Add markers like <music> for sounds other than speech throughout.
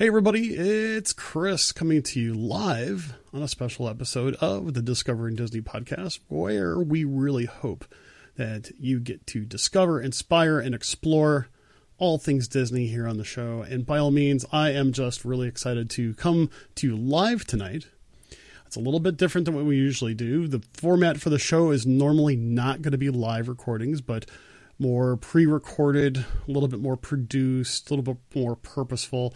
Hey, everybody, it's Chris coming to you live on a special episode of the Discovering Disney podcast, where we really hope that you get to discover, inspire, and explore all things Disney here on the show. And by all means, I am just really excited to come to you live tonight. It's a little bit different than what we usually do. The format for the show is normally not going to be live recordings, but more pre recorded, a little bit more produced, a little bit more purposeful.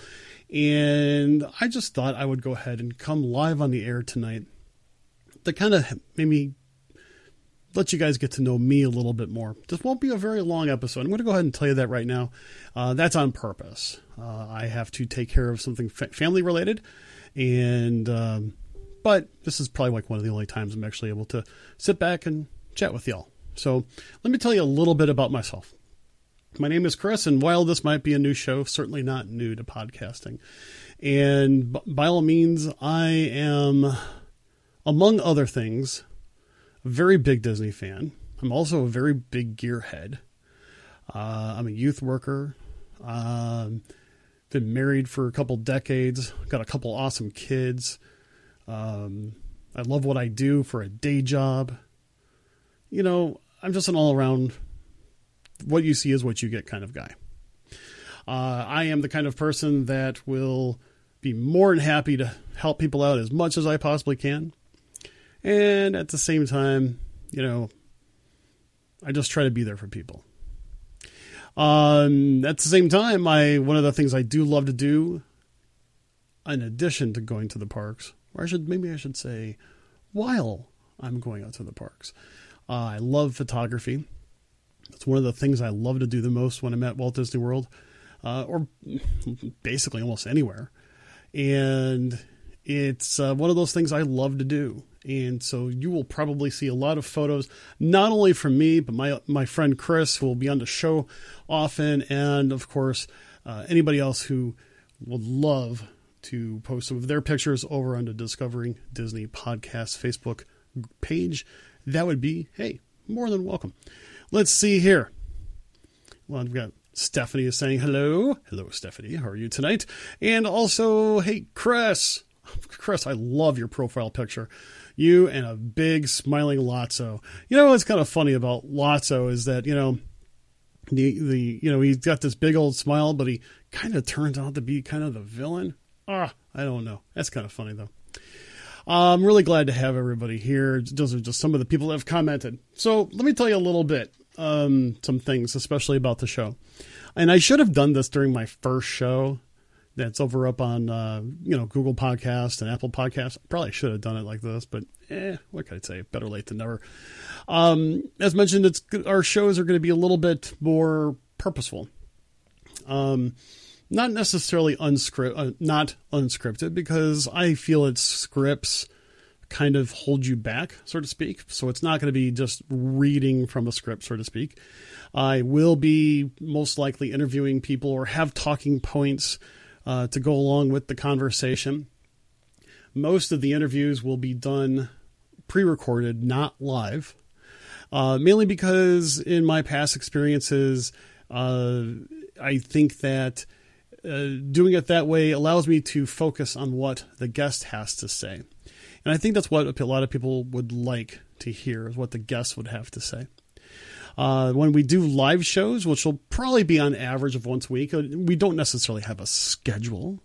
And I just thought I would go ahead and come live on the air tonight to kind of maybe let you guys get to know me a little bit more. This won't be a very long episode. I'm going to go ahead and tell you that right now. Uh, that's on purpose. Uh, I have to take care of something fa- family related, and um, but this is probably like one of the only times I'm actually able to sit back and chat with y'all. So let me tell you a little bit about myself. My name is Chris, and while this might be a new show, certainly not new to podcasting. And by all means, I am, among other things, a very big Disney fan. I'm also a very big gearhead. Uh, I'm a youth worker. Um, been married for a couple decades. Got a couple awesome kids. Um, I love what I do for a day job. You know, I'm just an all around, what you see is what you get kind of guy. Uh, I am the kind of person that will be more than happy to help people out as much as I possibly can. And at the same time, you know, I just try to be there for people. Um, at the same time, I one of the things I do love to do, in addition to going to the parks, or I should maybe I should say, while I'm going out to the parks, uh, I love photography. It's one of the things I love to do the most when I'm at Walt Disney World, uh, or basically almost anywhere. And it's uh, one of those things I love to do. And so you will probably see a lot of photos, not only from me, but my my friend Chris will be on the show often, and of course uh, anybody else who would love to post some of their pictures over on the Discovering Disney podcast Facebook page that would be, hey, more than welcome. Let's see here. Well, I've got Stephanie is saying hello. Hello, Stephanie. How are you tonight? And also, hey, Chris. <laughs> Chris, I love your profile picture. You and a big smiling Lotso. You know what's kind of funny about Lotso is that, you know, the the you know, he's got this big old smile, but he kind of turns out to be kind of the villain. Ah, I don't know. That's kind of funny though. I'm really glad to have everybody here. Those are just some of the people that have commented. So let me tell you a little bit, um, some things, especially about the show. And I should have done this during my first show. That's over up on uh, you know Google Podcast and Apple Podcast. Probably should have done it like this, but eh, what can I say? Better late than never. Um, as mentioned, it's our shows are going to be a little bit more purposeful. Um, not necessarily unscript, uh, not unscripted, because I feel its scripts kind of hold you back, so to speak. So it's not going to be just reading from a script, so to speak. I will be most likely interviewing people or have talking points uh, to go along with the conversation. Most of the interviews will be done pre recorded, not live, uh, mainly because in my past experiences, uh, I think that uh, doing it that way allows me to focus on what the guest has to say. And I think that's what a lot of people would like to hear, is what the guest would have to say. Uh, when we do live shows, which will probably be on average of once a week, uh, we don't necessarily have a schedule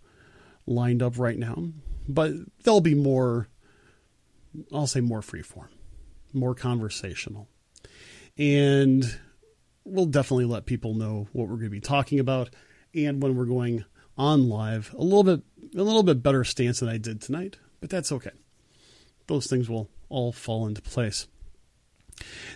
lined up right now, but they'll be more, I'll say more freeform, more conversational. And we'll definitely let people know what we're going to be talking about and when we're going on live, a little bit a little bit better stance than I did tonight, but that's okay. Those things will all fall into place.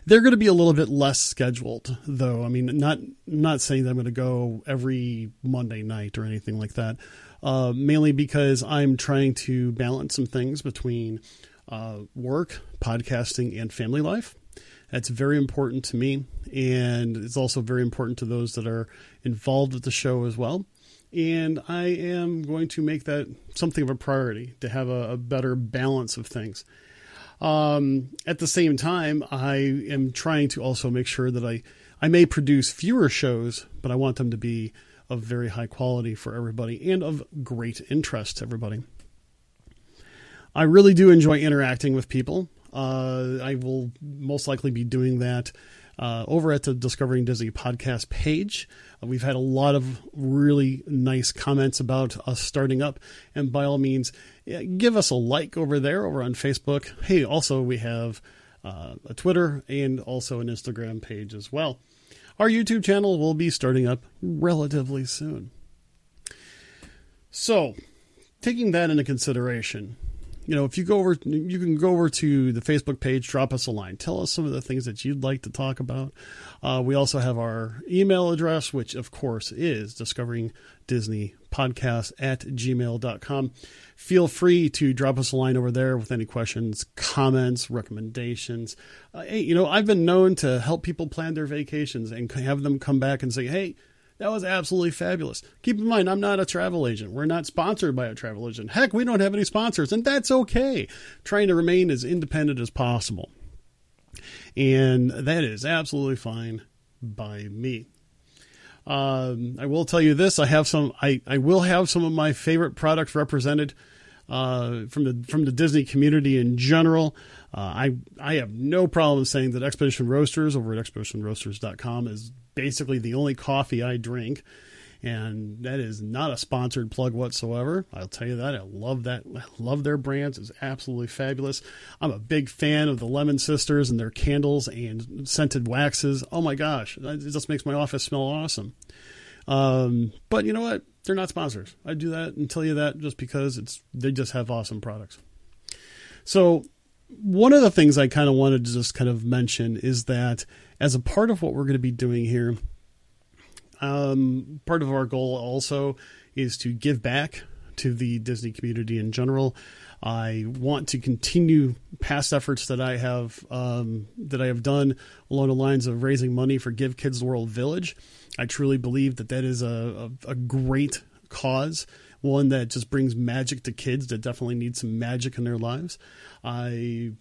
They're going to be a little bit less scheduled, though. I mean, not not saying that I'm going to go every Monday night or anything like that. Uh, mainly because I'm trying to balance some things between uh, work, podcasting, and family life. That's very important to me, and it's also very important to those that are involved with the show as well. And I am going to make that something of a priority to have a, a better balance of things. Um, at the same time, I am trying to also make sure that I, I may produce fewer shows, but I want them to be of very high quality for everybody and of great interest to everybody. I really do enjoy interacting with people. Uh, I will most likely be doing that uh, over at the Discovering Disney podcast page. Uh, we've had a lot of really nice comments about us starting up, and by all means, yeah, give us a like over there over on Facebook. Hey, also we have uh, a Twitter and also an Instagram page as well. Our YouTube channel will be starting up relatively soon. So, taking that into consideration, you know, if you go over, you can go over to the Facebook page, drop us a line, tell us some of the things that you'd like to talk about. Uh, we also have our email address, which of course is discovering Disney podcast at gmail.com. Feel free to drop us a line over there with any questions, comments, recommendations. Uh, hey, you know, I've been known to help people plan their vacations and have them come back and say, hey, that was absolutely fabulous. Keep in mind, I'm not a travel agent. We're not sponsored by a travel agent. Heck, we don't have any sponsors, and that's okay. Trying to remain as independent as possible. And that is absolutely fine by me. Um, I will tell you this: I have some. I, I will have some of my favorite products represented uh, from the from the Disney community in general. Uh, I I have no problem saying that Expedition Roasters over at expeditionroasters.com is basically the only coffee I drink. And that is not a sponsored plug whatsoever. I'll tell you that. I love that. I love their brands. It's absolutely fabulous. I'm a big fan of the Lemon Sisters and their candles and scented waxes. Oh my gosh. It just makes my office smell awesome. Um, but you know what? They're not sponsors. I do that and tell you that just because it's they just have awesome products. So one of the things I kind of wanted to just kind of mention is that as a part of what we're going to be doing here, um, part of our goal also is to give back to the Disney community in general. I want to continue past efforts that I have um, that I have done along the lines of raising money for Give Kids the World Village. I truly believe that that is a, a, a great cause, one that just brings magic to kids that definitely need some magic in their lives. I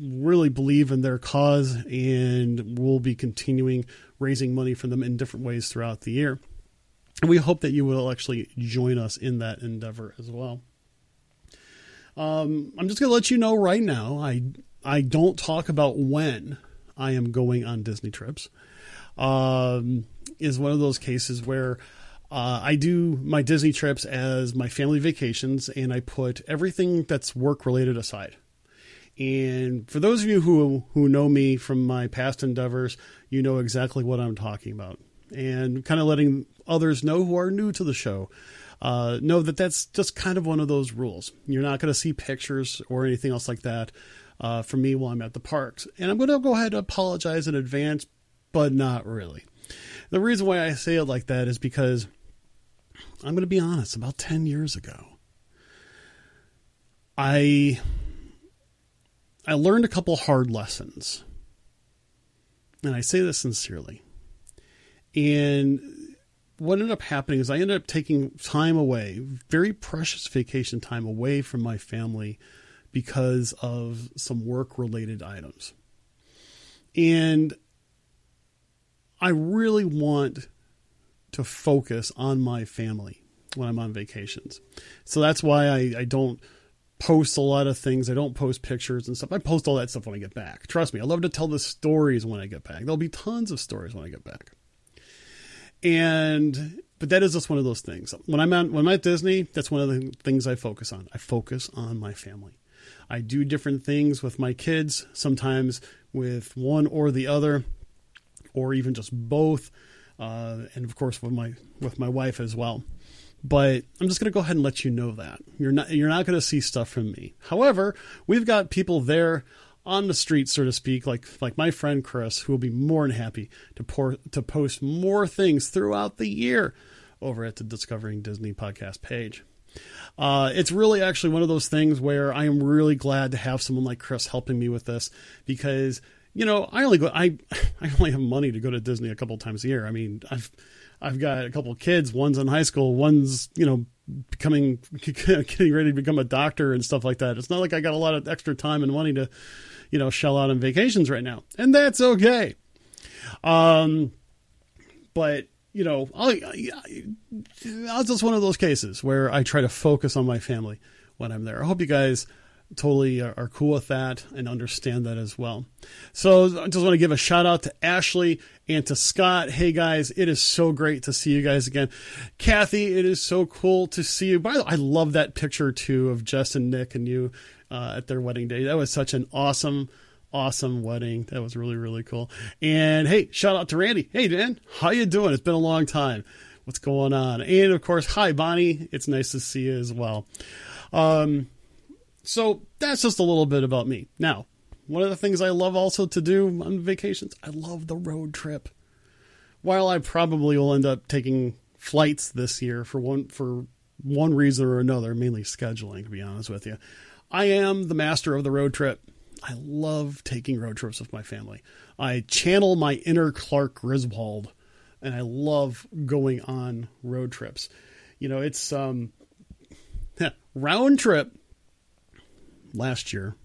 really believe in their cause and will be continuing raising money for them in different ways throughout the year. We hope that you will actually join us in that endeavor as well. Um, I'm just going to let you know right now. I I don't talk about when I am going on Disney trips. Um, is one of those cases where uh, I do my Disney trips as my family vacations, and I put everything that's work related aside. And for those of you who who know me from my past endeavors, you know exactly what I'm talking about. And kind of letting others know who are new to the show uh, know that that's just kind of one of those rules. You're not going to see pictures or anything else like that uh, from me while I'm at the parks. And I'm going to go ahead and apologize in advance, but not really. The reason why I say it like that is because I'm going to be honest, about 10 years ago, I I learned a couple hard lessons. And I say this sincerely. And what ended up happening is I ended up taking time away, very precious vacation time away from my family because of some work related items. And I really want to focus on my family when I'm on vacations. So that's why I, I don't post a lot of things. I don't post pictures and stuff. I post all that stuff when I get back. Trust me, I love to tell the stories when I get back. There'll be tons of stories when I get back. And but that is just one of those things. When I'm at when I'm at Disney, that's one of the things I focus on. I focus on my family. I do different things with my kids, sometimes with one or the other, or even just both, uh, and of course with my with my wife as well. But I'm just going to go ahead and let you know that you're not you're not going to see stuff from me. However, we've got people there on the street, so to speak, like like my friend Chris, who will be more than happy to pour, to post more things throughout the year over at the Discovering Disney podcast page. Uh, it's really actually one of those things where I am really glad to have someone like Chris helping me with this because you know I only go I <laughs> I only have money to go to Disney a couple times a year. I mean I've I've got a couple kids. One's in high school. One's you know becoming <laughs> getting ready to become a doctor and stuff like that. It's not like I got a lot of extra time and money to you know shell out on vacations right now, and that's okay. Um, but you know, I'll, I'll just one of those cases where I try to focus on my family when I'm there. I hope you guys totally are, are cool with that and understand that as well. So I just want to give a shout out to Ashley and to Scott. Hey guys, it is so great to see you guys again. Kathy, it is so cool to see you. By the way, I love that picture too of Jess and Nick and you uh, at their wedding day. That was such an awesome awesome wedding. That was really really cool. And hey, shout out to Randy. Hey Dan, how you doing? It's been a long time. What's going on? And of course, hi Bonnie. It's nice to see you as well. Um, so that's just a little bit about me. Now, one of the things I love also to do on vacations, I love the road trip. While I probably will end up taking flights this year for one for one reason or another, mainly scheduling to be honest with you, I am the master of the road trip. I love taking road trips with my family. I channel my inner Clark Griswold and I love going on road trips. You know, it's um <laughs> round trip last year.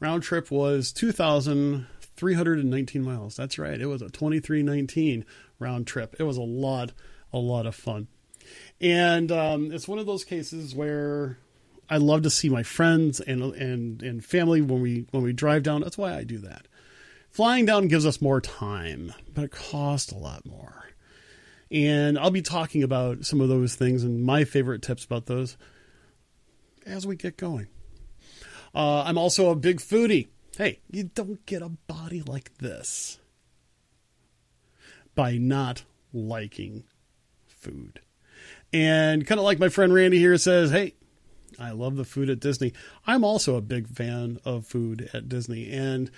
Round trip was 2,319 miles. That's right. It was a 2319 round trip. It was a lot, a lot of fun. And um, it's one of those cases where I love to see my friends and and and family when we when we drive down. That's why I do that. Flying down gives us more time, but it costs a lot more. And I'll be talking about some of those things and my favorite tips about those as we get going. Uh, I'm also a big foodie. Hey, you don't get a body like this by not liking food. And kind of like my friend Randy here says, hey, I love the food at Disney. I'm also a big fan of food at Disney. And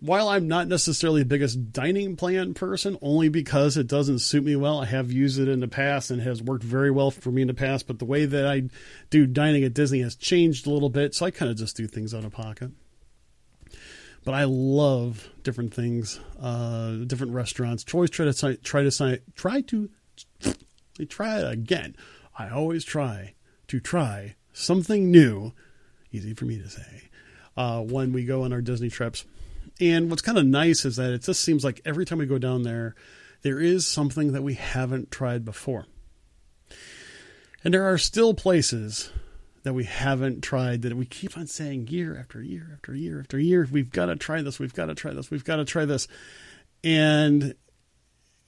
while I'm not necessarily the biggest dining plan person, only because it doesn't suit me well, I have used it in the past and has worked very well for me in the past. But the way that I do dining at Disney has changed a little bit, so I kind of just do things out of pocket. But I love different things, uh, different restaurants. Always try to try to try to try it again. I always try to try something new. Easy for me to say. Uh, when we go on our Disney trips and what's kind of nice is that it just seems like every time we go down there, there is something that we haven't tried before. And there are still places that we haven't tried that we keep on saying year after year after year after year, we've got to try this, we've got to try this, we've got to try this. And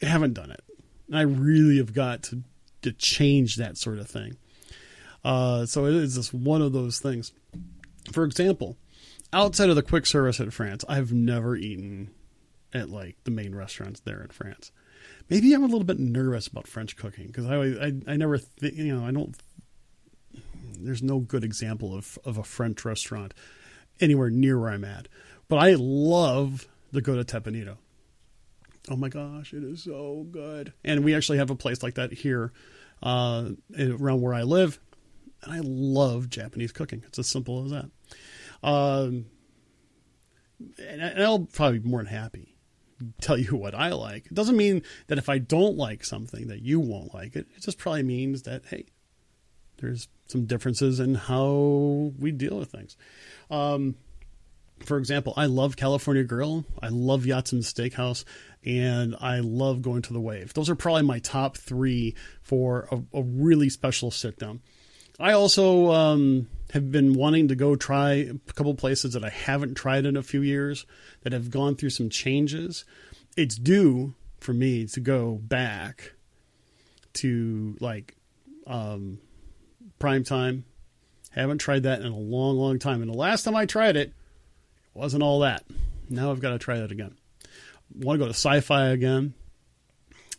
haven't done it. And I really have got to, to change that sort of thing. Uh, so it is just one of those things. For example, outside of the quick service at France, I've never eaten at like the main restaurants there in France. Maybe I'm a little bit nervous about French cooking because I, I I never think you know I don't. There's no good example of of a French restaurant anywhere near where I'm at, but I love the go to Teppan Edo. Oh my gosh, it is so good! And we actually have a place like that here uh, around where I live, and I love Japanese cooking. It's as simple as that. Um, and, I'll probably be more than happy tell you <laughs> what I like. It doesn't mean that if I don't like something that you won't like it. It just probably means that hey, there's some differences in how we deal with things. Um, for example, I love California Grill. I love Yachtsman Steakhouse, and I love going to the Wave. Those are probably my top three for a, a really special sit down. I also um, have been wanting to go try a couple places that I haven't tried in a few years that have gone through some changes. It's due for me to go back to like um, prime time. Haven't tried that in a long, long time. And the last time I tried it, it wasn't all that. Now I've got to try that again. want to go to sci fi again.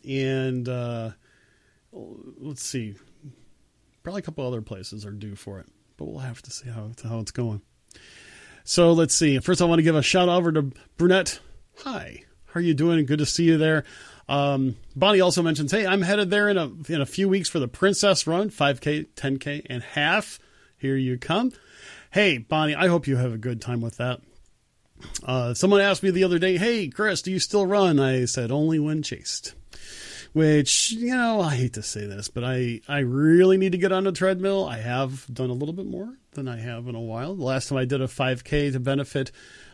And uh, let's see. Probably a couple other places are due for it but we'll have to see how, how it's going. So let's see. First, I want to give a shout out over to Brunette. Hi, how are you doing? Good to see you there. Um, Bonnie also mentions, "Hey, I'm headed there in a in a few weeks for the Princess Run, 5K, 10K, and half. Here you come." Hey, Bonnie, I hope you have a good time with that. Uh, someone asked me the other day, "Hey, Chris, do you still run?" I said, "Only when chased." Which you know I hate to say this, but I I really need to get on the treadmill. I have done a little bit more than I have in a while. The last time I did a 5K to benefit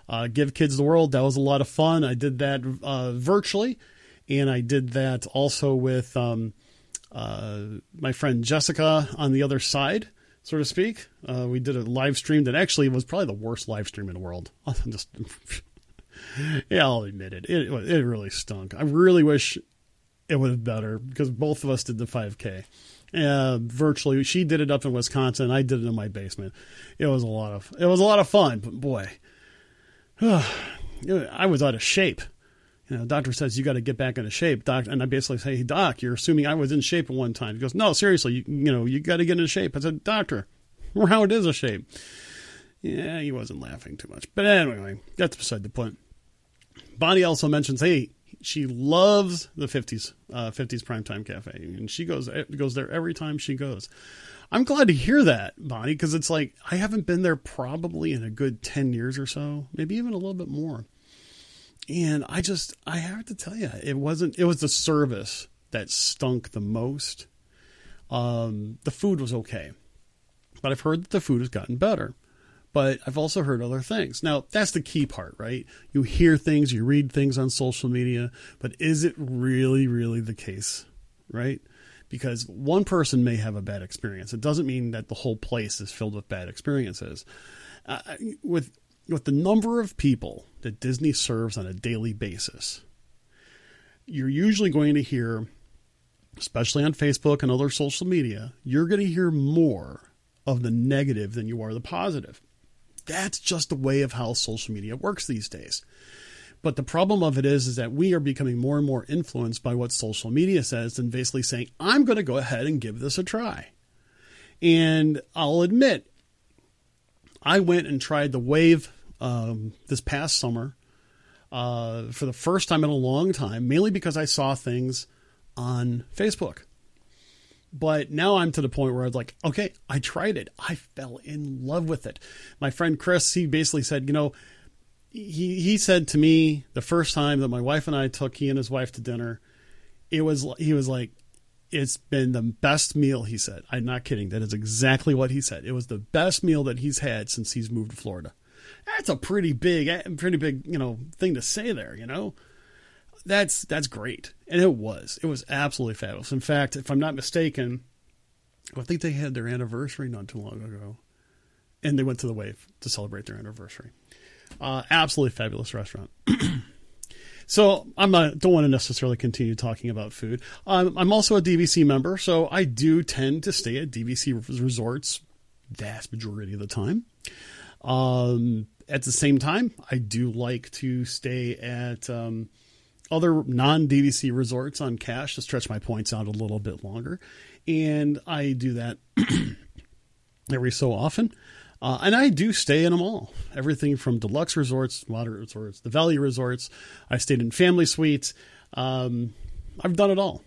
uh, Give Kids the World, that was a lot of fun. I did that uh, virtually, and I did that also with um, uh, my friend Jessica on the other side, so to speak. Uh, we did a live stream that actually was probably the worst live stream in the world. <laughs> Just, <laughs> yeah, I'll admit it. it. It really stunk. I really wish it was better because both of us did the 5K. Uh, virtually, she did it up in Wisconsin. I did it in my basement. It was a lot of it was a lot of fun, but boy, <sighs> I was out of shape. You know, doctor says you got to get back into shape, doc. And I basically say, hey, doc, you're assuming I was in shape at one time. He goes, no, seriously, you, you know, you got to get into shape. I said, doctor, <laughs> how it is a shape. Yeah, he wasn't laughing too much. But anyway, that's beside the point. Bonnie also mentions, hey, she loves the 50s uh, 50s primetime cafe and she goes goes there every time she goes i'm glad to hear that bonnie because it's like i haven't been there probably in a good 10 years or so maybe even a little bit more and I just, I have to tell you, it wasn't, it was the service that stunk the most. Um, the food was okay, but I've heard that the food has gotten better. But I've also heard other things. Now, that's the key part, right? You hear things, you read things on social media, but is it really, really the case, right? Because one person may have a bad experience. It doesn't mean that the whole place is filled with bad experiences. Uh, with with the number of people that Disney serves on a daily basis, you're usually going to hear, especially on Facebook and other social media, you're going to hear more of the negative than you are the positive. That's just the way of how social media works these days. But the problem of it is, is that we are becoming more and more influenced by what social media says and basically saying, I'm going to go ahead and give this a try. And I'll admit, I went and tried the Wave um, this past summer uh, for the first time in a long time, mainly because I saw things on Facebook. But now I'm to the point where I was like, okay, I tried it. I fell in love with it. My friend Chris, he basically said, you know, he he said to me the first time that my wife and I took he and his wife to dinner, it was he was like, it's been the best meal. He said, I'm not kidding. That is exactly what he said. It was the best meal that he's had since he's moved to Florida. That's a pretty big, eh, pretty big, you know, thing to say there. You know, that's that's great, and it was. It was absolutely fabulous. In fact, if I'm not mistaken, I think they had their anniversary not too long ago, and they went to the Wave to celebrate their anniversary. Uh, absolutely fabulous restaurant. <clears throat> So I'm not don't want to necessarily continue talking about food. Um, I'm also a DVC member, so I do tend to stay at DVC resorts vast majority of the time. Um, at the same time, I do like to stay at um, other non DVC resorts on cash to stretch my points out a little bit longer. And I do that <clears throat> every so often. Uh, and I do stay in them all. Everything from deluxe resorts, moderate resorts, the value resorts. I stayed in family suites. Um, I've done it all.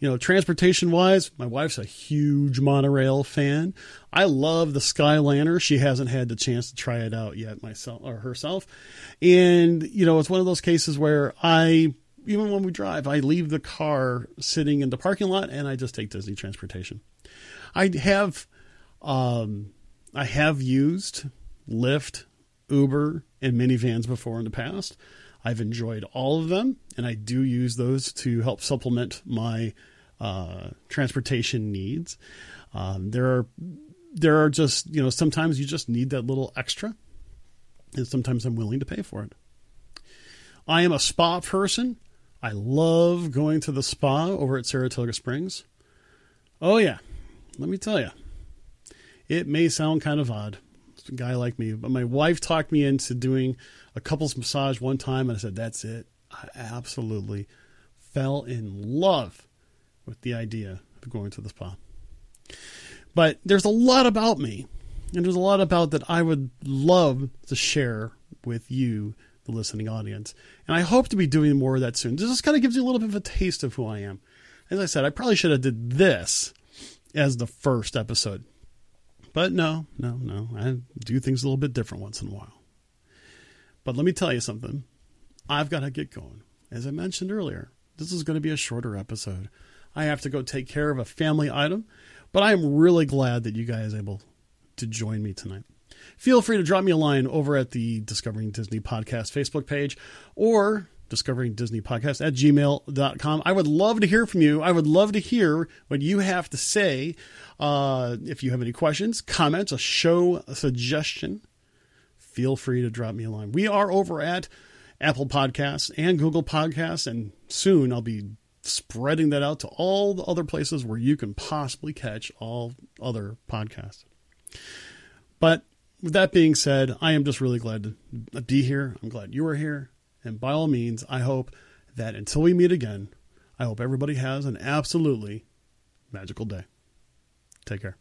You know, transportation wise, my wife's a huge monorail fan. I love the Skyliner. She hasn't had the chance to try it out yet myself or herself. And, you know, it's one of those cases where I even when we drive, I leave the car sitting in the parking lot and I just take Disney transportation. I have um I have used Lyft, Uber, and minivans before in the past. I've enjoyed all of them, and I do use those to help supplement my uh, transportation needs. Um, there are there are just you know sometimes you just need that little extra, and sometimes I'm willing to pay for it. I am a spa person. I love going to the spa over at Saratoga Springs. Oh yeah, let me tell you, it may sound kind of odd. a guy like me, but my wife talked me into doing a couples massage one time, and I said, "That's it." I absolutely fell in love with the idea of going to the spa. But there's a lot about me, and there's a lot about that I would love to share with you, the listening audience. And I hope to be doing more of that soon. This just kind of gives you a little bit of a taste of who I am. As I said, I probably should have did this as the first episode. But no, no, no. I do things a little bit different once in a while. But let me tell you something. I've got to get going. As I mentioned earlier, this is going to be a shorter episode. I have to go take care of a family item, but I am really glad that you guys are able to join me tonight. Feel free to drop me a line over at the Discovering Disney podcast Facebook page, or discovering Disney podcast at gmail.com. I would love to hear from you. I would love to hear what you have to say. Uh, if you have any questions, comments, a show a suggestion, feel free to drop me a line. We are over at Apple Podcasts and Google Podcasts, and soon I'll be spreading that out to all the other places where you can possibly catch all other podcasts. But with that being said, I am just really glad to be here. I'm glad you are here. And by all means, I hope that until we meet again, I hope everybody has an absolutely magical day. Take care.